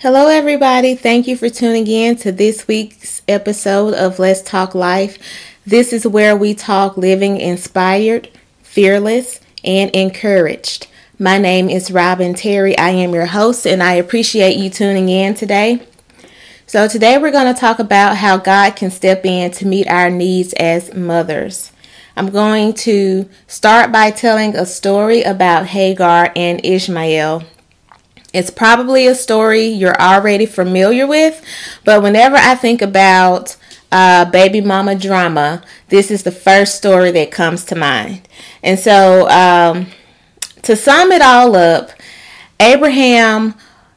Hello, everybody. Thank you for tuning in to this week's episode of Let's Talk Life. This is where we talk living inspired, fearless, and encouraged. My name is Robin Terry. I am your host, and I appreciate you tuning in today. So, today we're going to talk about how God can step in to meet our needs as mothers. I'm going to start by telling a story about Hagar and Ishmael. It's probably a story you're already familiar with, but whenever I think about uh, baby mama drama, this is the first story that comes to mind. And so, um, to sum it all up, Abraham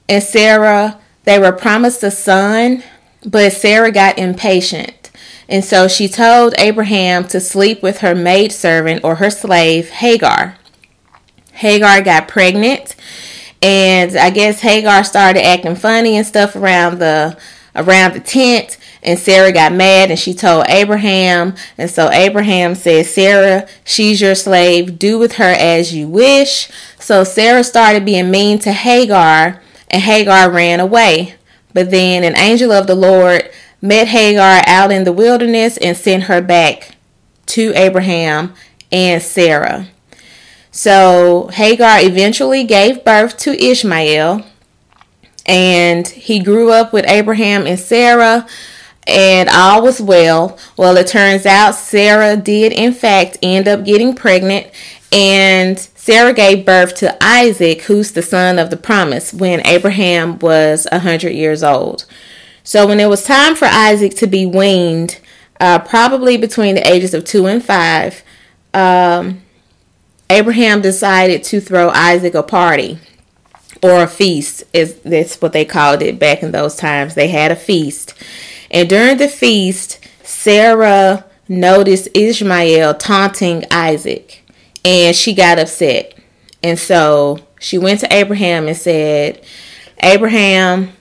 and Sarah they were promised a son, but Sarah got impatient. And so she told Abraham to sleep with her maidservant or her slave, Hagar. Hagar got pregnant and I guess Hagar started acting funny and stuff around the around the tent. And Sarah got mad and she told Abraham. And so Abraham said Sarah she's your slave. Do with her as you wish. So Sarah started being mean to Hagar and Hagar ran away. But then an angel of the Lord met Hagar out in the wilderness and sent her back to Abraham and Sarah so Hagar eventually gave birth to Ishmael, and he grew up with Abraham and Sarah, and all was well. Well, it turns out Sarah did, in fact, end up getting pregnant, and Sarah gave birth to Isaac, who's the son of the promise, when Abraham was a 100 years old. So, when it was time for Isaac to be weaned, uh, probably between the ages of two and five, um, Abraham decided to throw Isaac a party or a feast is that's what they called it back in those times. They had a feast. And during the feast, Sarah noticed Ishmael taunting Isaac and she got upset. And so she went to Abraham and said, Abraham,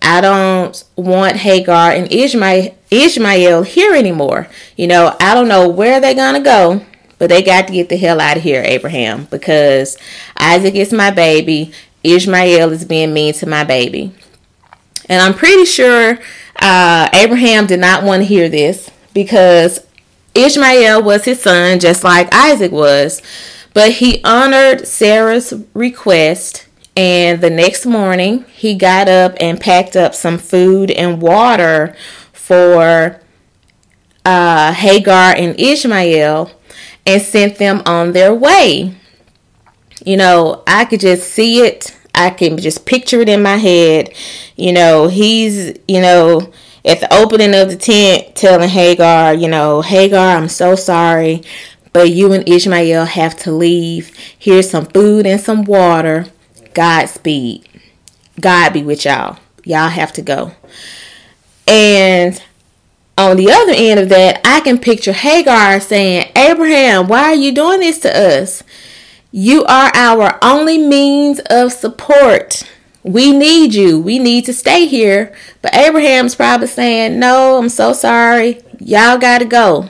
I don't want Hagar and Ishmael Ishmael here anymore. You know, I don't know where they're gonna go, but they got to get the hell out of here, Abraham, because Isaac is my baby. Ishmael is being mean to my baby. And I'm pretty sure uh, Abraham did not want to hear this because Ishmael was his son, just like Isaac was. But he honored Sarah's request. And the next morning, he got up and packed up some food and water for uh, Hagar and Ishmael and sent them on their way. You know, I could just see it. I can just picture it in my head. You know, he's, you know, at the opening of the tent telling Hagar, you know, Hagar, I'm so sorry, but you and Ishmael have to leave. Here's some food and some water. Godspeed. God be with y'all. Y'all have to go. And on the other end of that, I can picture Hagar saying, Abraham, why are you doing this to us? You are our only means of support. We need you. We need to stay here. But Abraham's probably saying, No, I'm so sorry. Y'all got to go.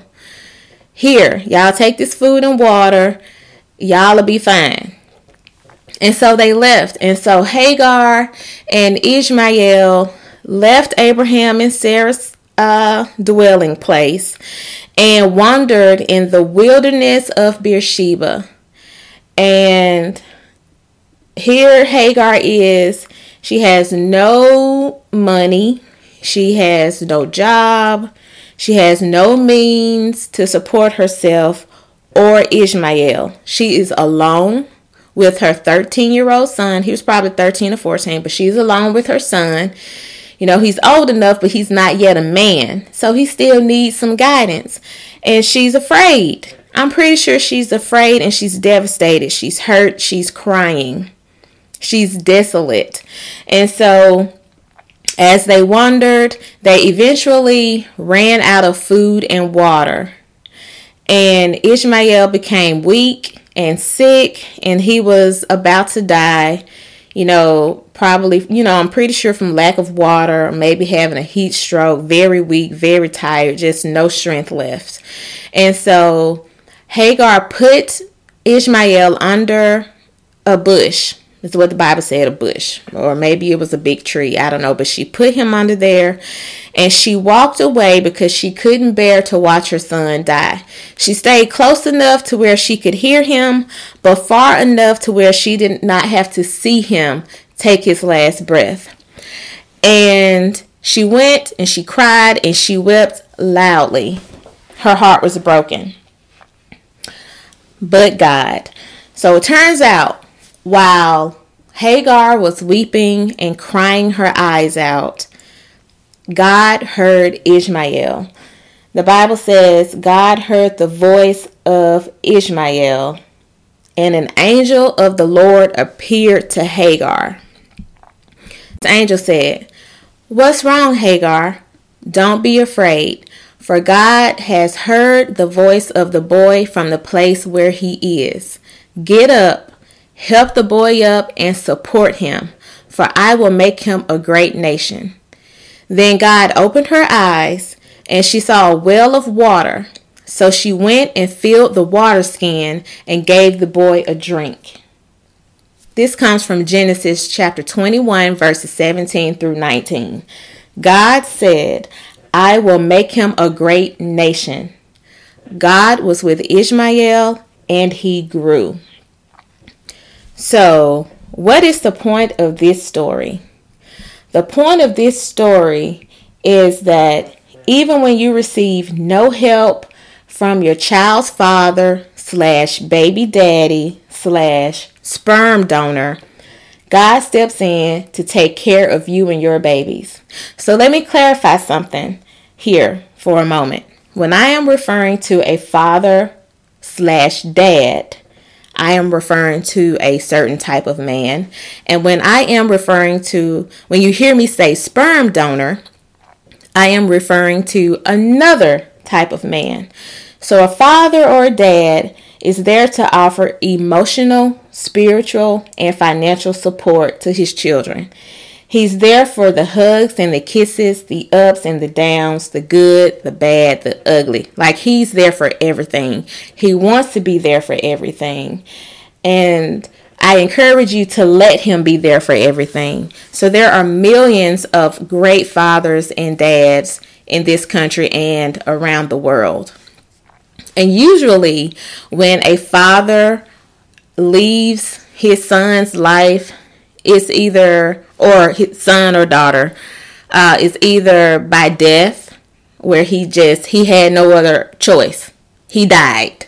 Here, y'all take this food and water. Y'all will be fine. And so they left. And so Hagar and Ishmael left Abraham and Sarah's uh, dwelling place and wandered in the wilderness of Beersheba. And here Hagar is. She has no money. She has no job. She has no means to support herself or Ishmael. She is alone with her 13 year old son. He was probably 13 or 14, but she's alone with her son. You know, he's old enough, but he's not yet a man. So he still needs some guidance. And she's afraid. I'm pretty sure she's afraid and she's devastated. She's hurt. She's crying. She's desolate. And so, as they wandered, they eventually ran out of food and water. And Ishmael became weak and sick, and he was about to die you know, probably, you know, I'm pretty sure from lack of water, maybe having a heat stroke, very weak, very tired, just no strength left. And so Hagar put Ishmael under a bush is what the Bible said, a bush, or maybe it was a big tree. I don't know. But she put him under there and she walked away because she couldn't bear to watch her son die. She stayed close enough to where she could hear him, but far enough to where she did not have to see him take his last breath. And she went and she cried and she wept loudly. Her heart was broken. But God. So it turns out while Hagar was weeping and crying her eyes out, God heard Ishmael. The Bible says God heard the voice of Ishmael, and an angel of the Lord appeared to Hagar. The angel said, What's wrong, Hagar? Don't be afraid, for God has heard the voice of the boy from the place where he is. Get up Help the boy up and support him, for I will make him a great nation. Then God opened her eyes, and she saw a well of water. So she went and filled the water skin and gave the boy a drink. This comes from Genesis chapter 21, verses 17 through 19. God said, I will make him a great nation. God was with Ishmael, and he grew. So, what is the point of this story? The point of this story is that even when you receive no help from your child's father slash baby daddy slash sperm donor, God steps in to take care of you and your babies. So let me clarify something here for a moment. When I am referring to a father slash dad, I am referring to a certain type of man. And when I am referring to, when you hear me say sperm donor, I am referring to another type of man. So a father or a dad is there to offer emotional, spiritual, and financial support to his children. He's there for the hugs and the kisses, the ups and the downs, the good, the bad, the ugly. Like he's there for everything. He wants to be there for everything. And I encourage you to let him be there for everything. So there are millions of great fathers and dads in this country and around the world. And usually, when a father leaves his son's life, it's either or his son or daughter uh, is either by death, where he just he had no other choice. He died.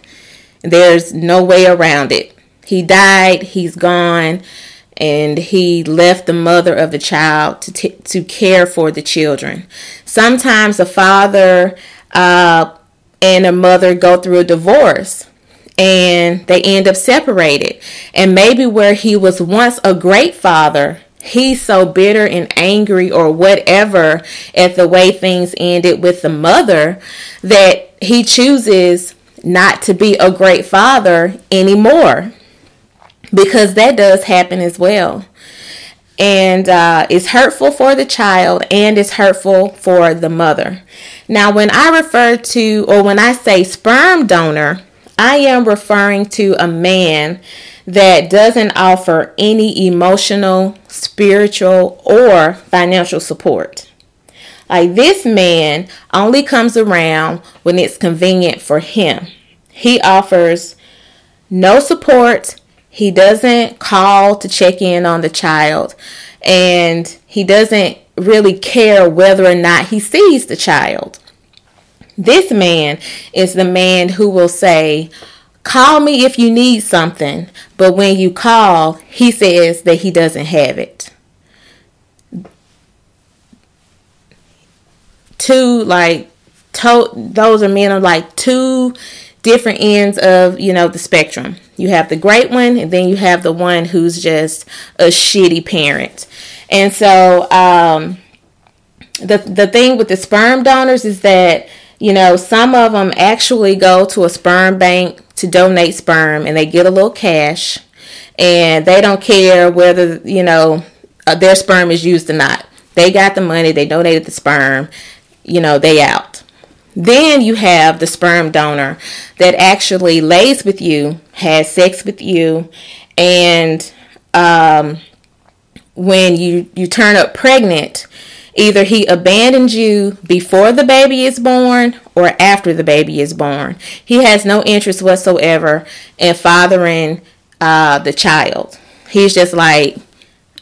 There's no way around it. He died. He's gone, and he left the mother of the child to t- to care for the children. Sometimes a father uh, and a mother go through a divorce and they end up separated. And maybe where he was once a great father, he's so bitter and angry or whatever at the way things ended with the mother that he chooses not to be a great father anymore because that does happen as well and uh, it's hurtful for the child and it's hurtful for the mother now when i refer to or when i say sperm donor i am referring to a man that doesn't offer any emotional, spiritual, or financial support. Like this man only comes around when it's convenient for him. He offers no support. He doesn't call to check in on the child. And he doesn't really care whether or not he sees the child. This man is the man who will say, Call me if you need something, but when you call, he says that he doesn't have it. Two, like, to- those are men of like two different ends of, you know, the spectrum. You have the great one, and then you have the one who's just a shitty parent. And so, um, the, the thing with the sperm donors is that, you know, some of them actually go to a sperm bank to donate sperm and they get a little cash and they don't care whether, you know, uh, their sperm is used or not. They got the money, they donated the sperm, you know, they out. Then you have the sperm donor that actually lays with you, has sex with you, and um, when you, you turn up pregnant, either he abandoned you before the baby is born or after the baby is born. He has no interest whatsoever in fathering uh, the child. He's just like,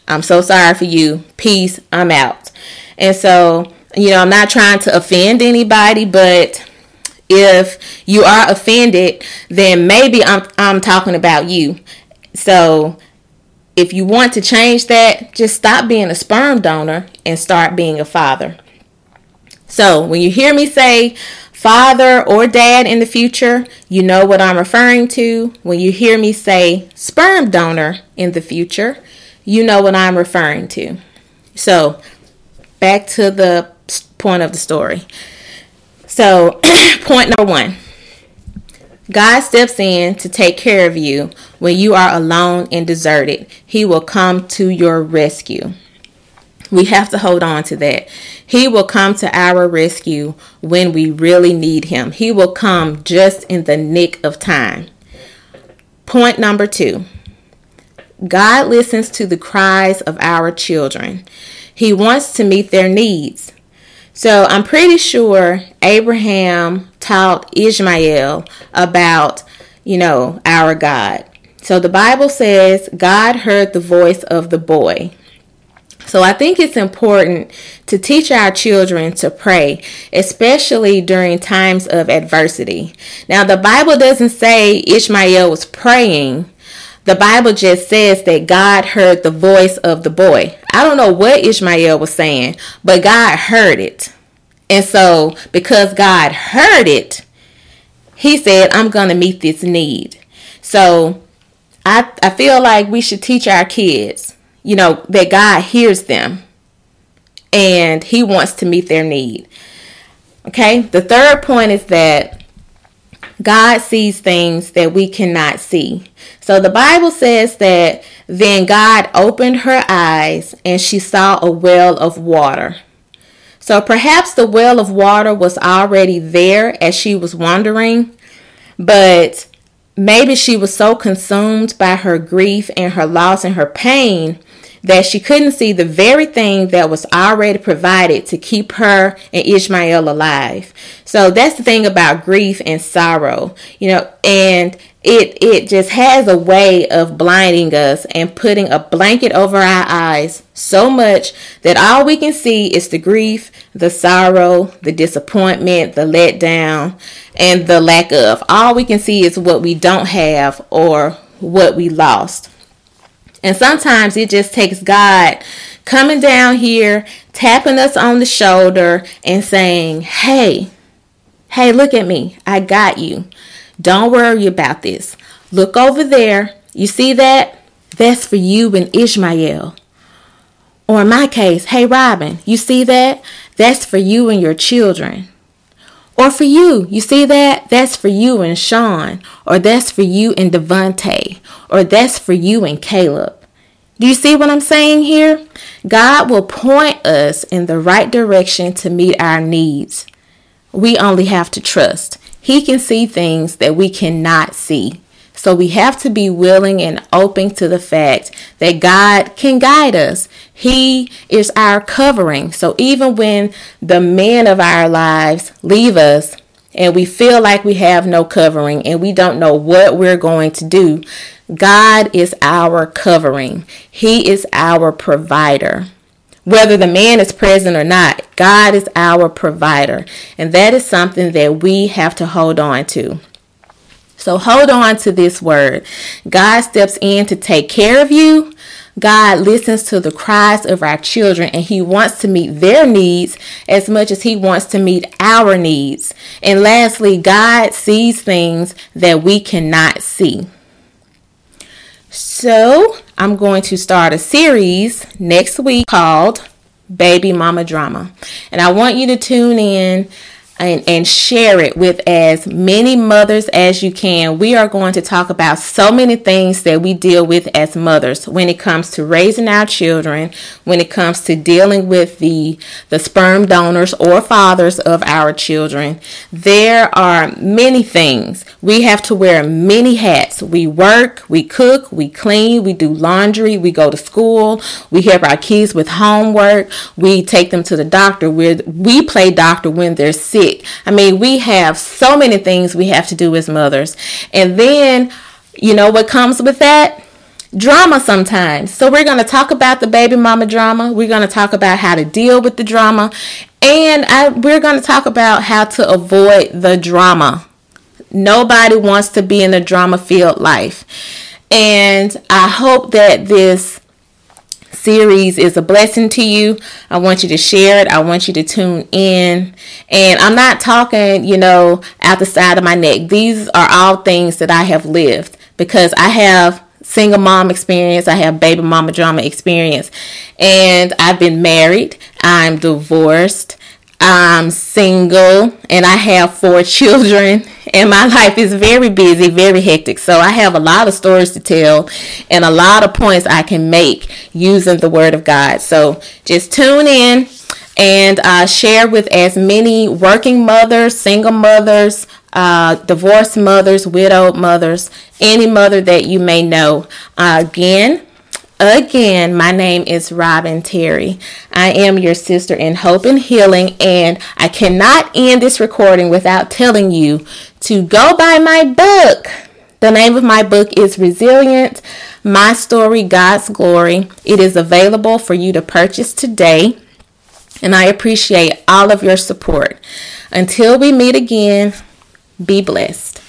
I'm so sorry for you. Peace. I'm out. And so, you know, I'm not trying to offend anybody, but if you are offended, then maybe I'm I'm talking about you. So, if you want to change that, just stop being a sperm donor and start being a father. So, when you hear me say father or dad in the future, you know what I'm referring to. When you hear me say sperm donor in the future, you know what I'm referring to. So, back to the point of the story. So, point number one God steps in to take care of you when you are alone and deserted. He will come to your rescue. We have to hold on to that. He will come to our rescue when we really need him. He will come just in the nick of time. Point number two God listens to the cries of our children. He wants to meet their needs. So I'm pretty sure Abraham taught Ishmael about, you know, our God. So the Bible says God heard the voice of the boy. So I think it's important to teach our children to pray, especially during times of adversity. Now, the Bible doesn't say Ishmael was praying, the Bible just says that God heard the voice of the boy. I don't know what Ishmael was saying, but God heard it. And so, because God heard it, he said, I'm going to meet this need. So, I, I feel like we should teach our kids, you know, that God hears them and he wants to meet their need. Okay, the third point is that God sees things that we cannot see. So the Bible says that then God opened her eyes and she saw a well of water. So perhaps the well of water was already there as she was wandering, but maybe she was so consumed by her grief and her loss and her pain that she couldn't see the very thing that was already provided to keep her and Ishmael alive. So that's the thing about grief and sorrow, you know, and it it just has a way of blinding us and putting a blanket over our eyes so much that all we can see is the grief, the sorrow, the disappointment, the letdown, and the lack of. All we can see is what we don't have or what we lost. And sometimes it just takes God coming down here, tapping us on the shoulder, and saying, Hey, hey, look at me. I got you. Don't worry about this. Look over there. You see that? That's for you and Ishmael. Or in my case, hey, Robin, you see that? That's for you and your children. Or for you, you see that? That's for you and Sean. Or that's for you and Devante. Or that's for you and Caleb. Do you see what I'm saying here? God will point us in the right direction to meet our needs. We only have to trust. He can see things that we cannot see. So we have to be willing and open to the fact that God can guide us. He is our covering. So even when the men of our lives leave us and we feel like we have no covering and we don't know what we're going to do, God is our covering, He is our provider. Whether the man is present or not, God is our provider. And that is something that we have to hold on to. So hold on to this word. God steps in to take care of you. God listens to the cries of our children and He wants to meet their needs as much as He wants to meet our needs. And lastly, God sees things that we cannot see. So, I'm going to start a series next week called Baby Mama Drama. And I want you to tune in and, and share it with as many mothers as you can. We are going to talk about so many things that we deal with as mothers when it comes to raising our children, when it comes to dealing with the, the sperm donors or fathers of our children. There are many things. We have to wear many hats. We work, we cook, we clean, we do laundry, we go to school, we help our kids with homework, we take them to the doctor. we we play doctor when they're I mean, we have so many things we have to do as mothers. And then, you know what comes with that? Drama sometimes. So, we're going to talk about the baby mama drama. We're going to talk about how to deal with the drama. And I, we're going to talk about how to avoid the drama. Nobody wants to be in a drama filled life. And I hope that this series is a blessing to you. I want you to share it. I want you to tune in. And I'm not talking, you know, out the side of my neck. These are all things that I have lived because I have single mom experience, I have baby mama drama experience, and I've been married, I'm divorced, I'm single and I have four children and my life is very busy, very hectic. So I have a lot of stories to tell and a lot of points I can make using the word of God. So just tune in and uh, share with as many working mothers, single mothers, uh, divorced mothers, widowed mothers, any mother that you may know. Uh, again, Again, my name is Robin Terry. I am your sister in hope and healing, and I cannot end this recording without telling you to go buy my book. The name of my book is Resilient My Story, God's Glory. It is available for you to purchase today, and I appreciate all of your support. Until we meet again, be blessed.